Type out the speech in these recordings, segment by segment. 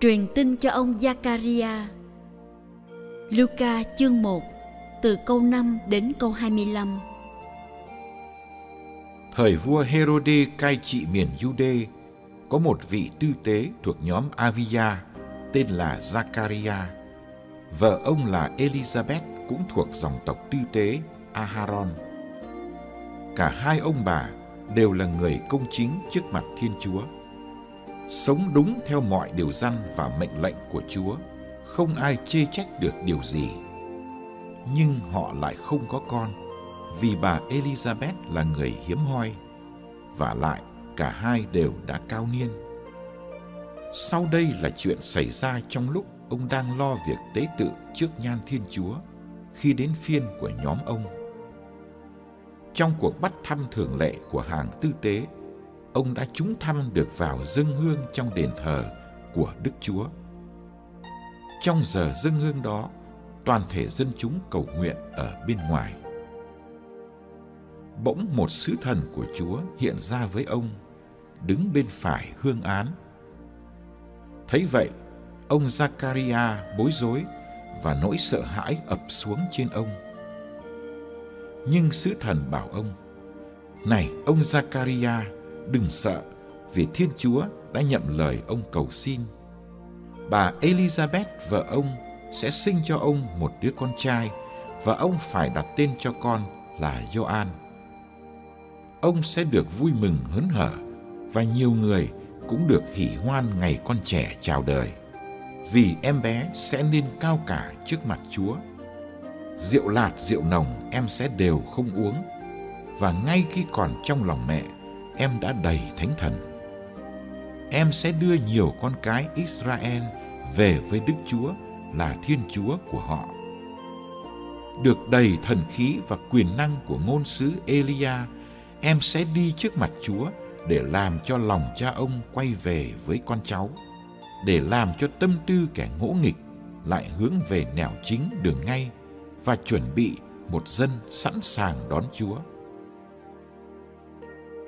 Truyền tin cho ông Zakaria. Luca chương 1 từ câu 5 đến câu 25 Thời vua Herode cai trị miền Jude có một vị tư tế thuộc nhóm Avia tên là Zakaria. Vợ ông là Elizabeth cũng thuộc dòng tộc tư tế Aharon. Cả hai ông bà đều là người công chính trước mặt Thiên Chúa sống đúng theo mọi điều răn và mệnh lệnh của Chúa, không ai chê trách được điều gì. Nhưng họ lại không có con, vì bà Elizabeth là người hiếm hoi, và lại cả hai đều đã cao niên. Sau đây là chuyện xảy ra trong lúc ông đang lo việc tế tự trước nhan Thiên Chúa khi đến phiên của nhóm ông. Trong cuộc bắt thăm thường lệ của hàng tư tế ông đã trúng thăm được vào dâng hương trong đền thờ của Đức Chúa. Trong giờ dâng hương đó, toàn thể dân chúng cầu nguyện ở bên ngoài. Bỗng một sứ thần của Chúa hiện ra với ông, đứng bên phải hương án. Thấy vậy, ông Zakaria bối rối và nỗi sợ hãi ập xuống trên ông. Nhưng sứ thần bảo ông, Này ông Zakaria, đừng sợ vì Thiên Chúa đã nhận lời ông cầu xin. Bà Elizabeth vợ ông sẽ sinh cho ông một đứa con trai và ông phải đặt tên cho con là Gioan. Ông sẽ được vui mừng hớn hở và nhiều người cũng được hỉ hoan ngày con trẻ chào đời vì em bé sẽ nên cao cả trước mặt Chúa. Rượu lạt rượu nồng em sẽ đều không uống và ngay khi còn trong lòng mẹ em đã đầy thánh thần. Em sẽ đưa nhiều con cái Israel về với Đức Chúa là Thiên Chúa của họ. Được đầy thần khí và quyền năng của ngôn sứ Elia, em sẽ đi trước mặt Chúa để làm cho lòng cha ông quay về với con cháu, để làm cho tâm tư kẻ ngỗ nghịch lại hướng về nẻo chính đường ngay và chuẩn bị một dân sẵn sàng đón Chúa.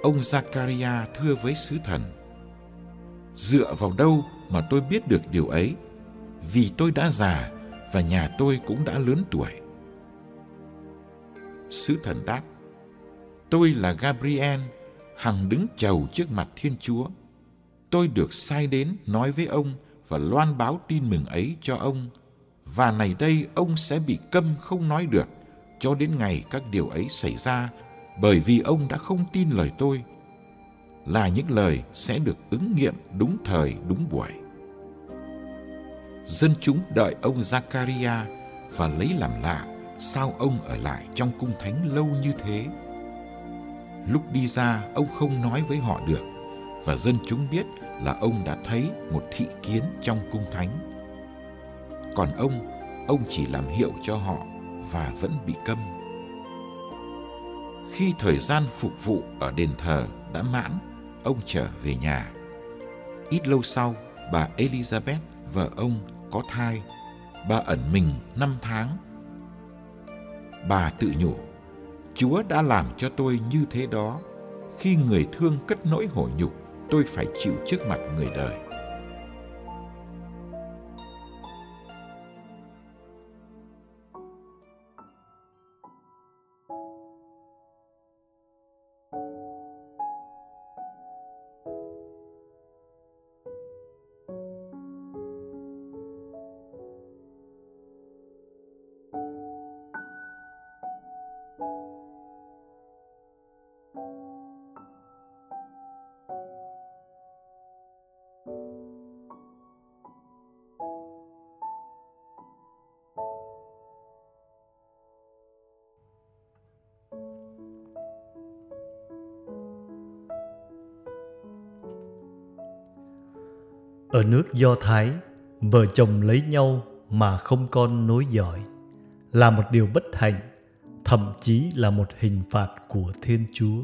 Ông Zakaria thưa với sứ thần, Dựa vào đâu mà tôi biết được điều ấy? Vì tôi đã già và nhà tôi cũng đã lớn tuổi. Sứ thần đáp, Tôi là Gabriel, hằng đứng chầu trước mặt Thiên Chúa. Tôi được sai đến nói với ông và loan báo tin mừng ấy cho ông. Và này đây, ông sẽ bị câm không nói được, cho đến ngày các điều ấy xảy ra, bởi vì ông đã không tin lời tôi là những lời sẽ được ứng nghiệm đúng thời, đúng buổi. Dân chúng đợi ông Zakaria và lấy làm lạ sao ông ở lại trong cung thánh lâu như thế. Lúc đi ra, ông không nói với họ được và dân chúng biết là ông đã thấy một thị kiến trong cung thánh. Còn ông, ông chỉ làm hiệu cho họ và vẫn bị câm. Khi thời gian phục vụ ở đền thờ đã mãn, ông trở về nhà. Ít lâu sau, bà Elizabeth, vợ ông, có thai. Bà ẩn mình năm tháng. Bà tự nhủ, Chúa đã làm cho tôi như thế đó. Khi người thương cất nỗi hổ nhục, tôi phải chịu trước mặt người đời. Ở nước Do Thái, vợ chồng lấy nhau mà không con nối dõi là một điều bất hạnh, thậm chí là một hình phạt của Thiên Chúa.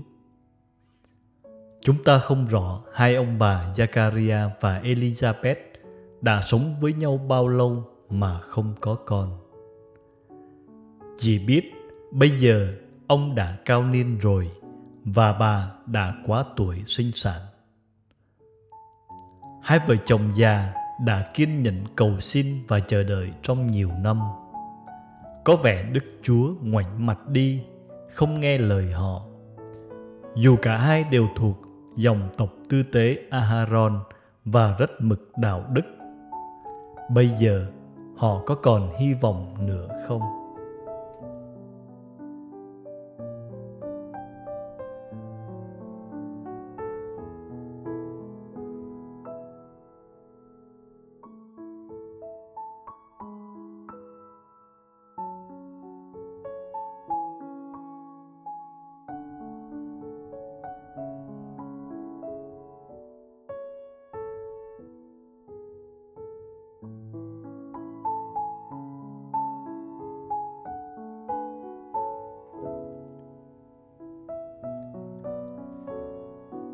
Chúng ta không rõ hai ông bà Zakaria và Elizabeth đã sống với nhau bao lâu mà không có con. Chỉ biết bây giờ ông đã cao niên rồi và bà đã quá tuổi sinh sản. Hai vợ chồng già đã kiên nhẫn cầu xin và chờ đợi trong nhiều năm. Có vẻ Đức Chúa ngoảnh mặt đi, không nghe lời họ. Dù cả hai đều thuộc dòng tộc tư tế Aharon và rất mực đạo đức. Bây giờ họ có còn hy vọng nữa không?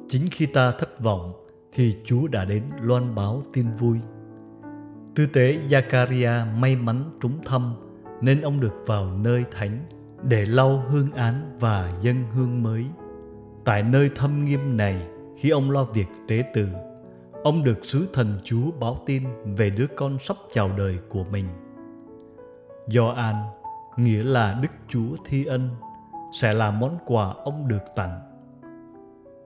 Chính khi ta thất vọng thì Chúa đã đến loan báo tin vui. Tư tế Zakaria may mắn trúng thăm nên ông được vào nơi thánh để lau hương án và dân hương mới. Tại nơi thâm nghiêm này, khi ông lo việc tế tự, ông được sứ thần Chúa báo tin về đứa con sắp chào đời của mình. Gioan, nghĩa là Đức Chúa thi ân, sẽ là món quà ông được tặng.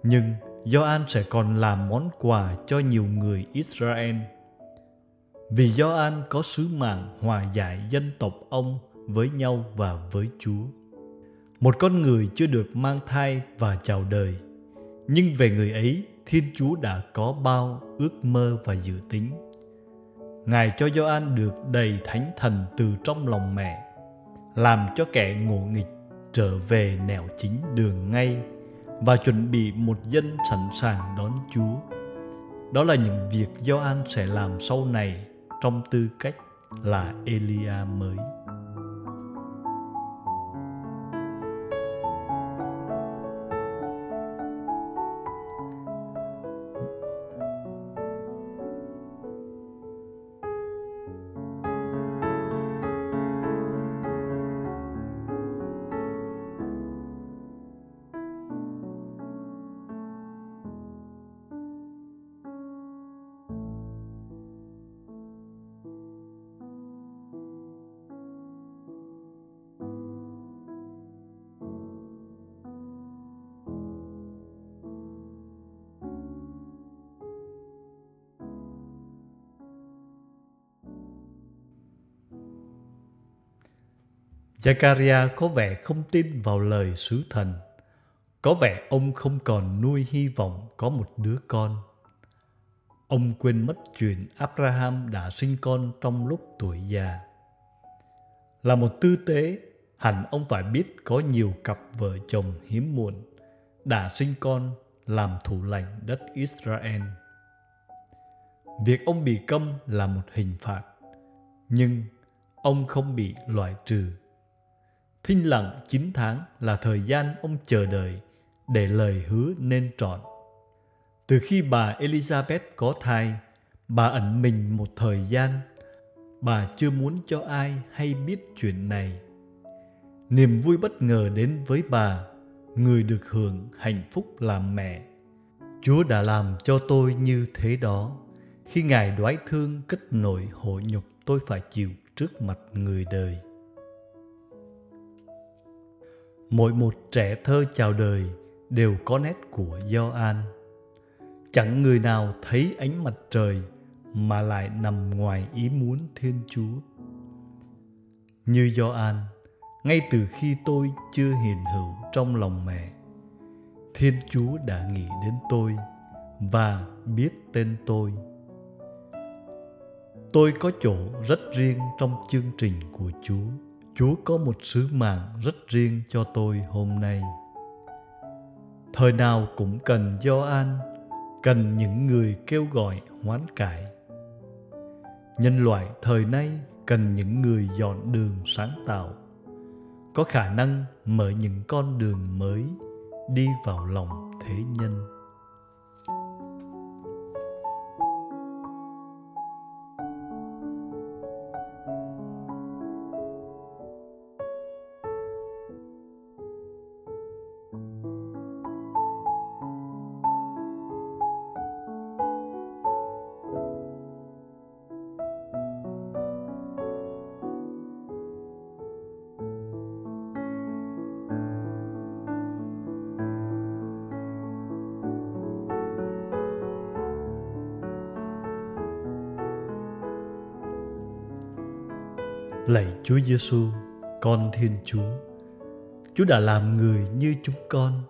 Nhưng Gioan sẽ còn làm món quà cho nhiều người Israel. Vì Gioan có sứ mạng hòa giải dân tộc ông với nhau và với Chúa. Một con người chưa được mang thai và chào đời, nhưng về người ấy Thiên Chúa đã có bao ước mơ và dự tính. Ngài cho Gioan được đầy thánh thần từ trong lòng mẹ, làm cho kẻ ngộ nghịch trở về nẻo chính đường ngay và chuẩn bị một dân sẵn sàng đón Chúa. Đó là những việc Gioan sẽ làm sau này trong tư cách là Elia mới. Zakaria có vẻ không tin vào lời sứ thần. Có vẻ ông không còn nuôi hy vọng có một đứa con. Ông quên mất chuyện Abraham đã sinh con trong lúc tuổi già. Là một tư tế, hẳn ông phải biết có nhiều cặp vợ chồng hiếm muộn đã sinh con làm thủ lãnh đất Israel. Việc ông bị câm là một hình phạt, nhưng ông không bị loại trừ Thinh lặng 9 tháng là thời gian ông chờ đợi để lời hứa nên trọn. Từ khi bà Elizabeth có thai, bà ẩn mình một thời gian. Bà chưa muốn cho ai hay biết chuyện này. Niềm vui bất ngờ đến với bà, người được hưởng hạnh phúc làm mẹ. Chúa đã làm cho tôi như thế đó. Khi Ngài đoái thương cất nổi hội nhục tôi phải chịu trước mặt người đời mỗi một trẻ thơ chào đời đều có nét của Gioan. Chẳng người nào thấy ánh mặt trời mà lại nằm ngoài ý muốn Thiên Chúa. Như Gioan, ngay từ khi tôi chưa hiện hữu trong lòng mẹ, Thiên Chúa đã nghĩ đến tôi và biết tên tôi. tôi có chỗ rất riêng trong chương trình của Chúa. Chúa có một sứ mạng rất riêng cho tôi hôm nay. Thời nào cũng cần do an, cần những người kêu gọi hoán cải. Nhân loại thời nay cần những người dọn đường sáng tạo, có khả năng mở những con đường mới đi vào lòng thế nhân. Lạy Chúa Giêsu, con Thiên Chúa, Chúa đã làm người như chúng con.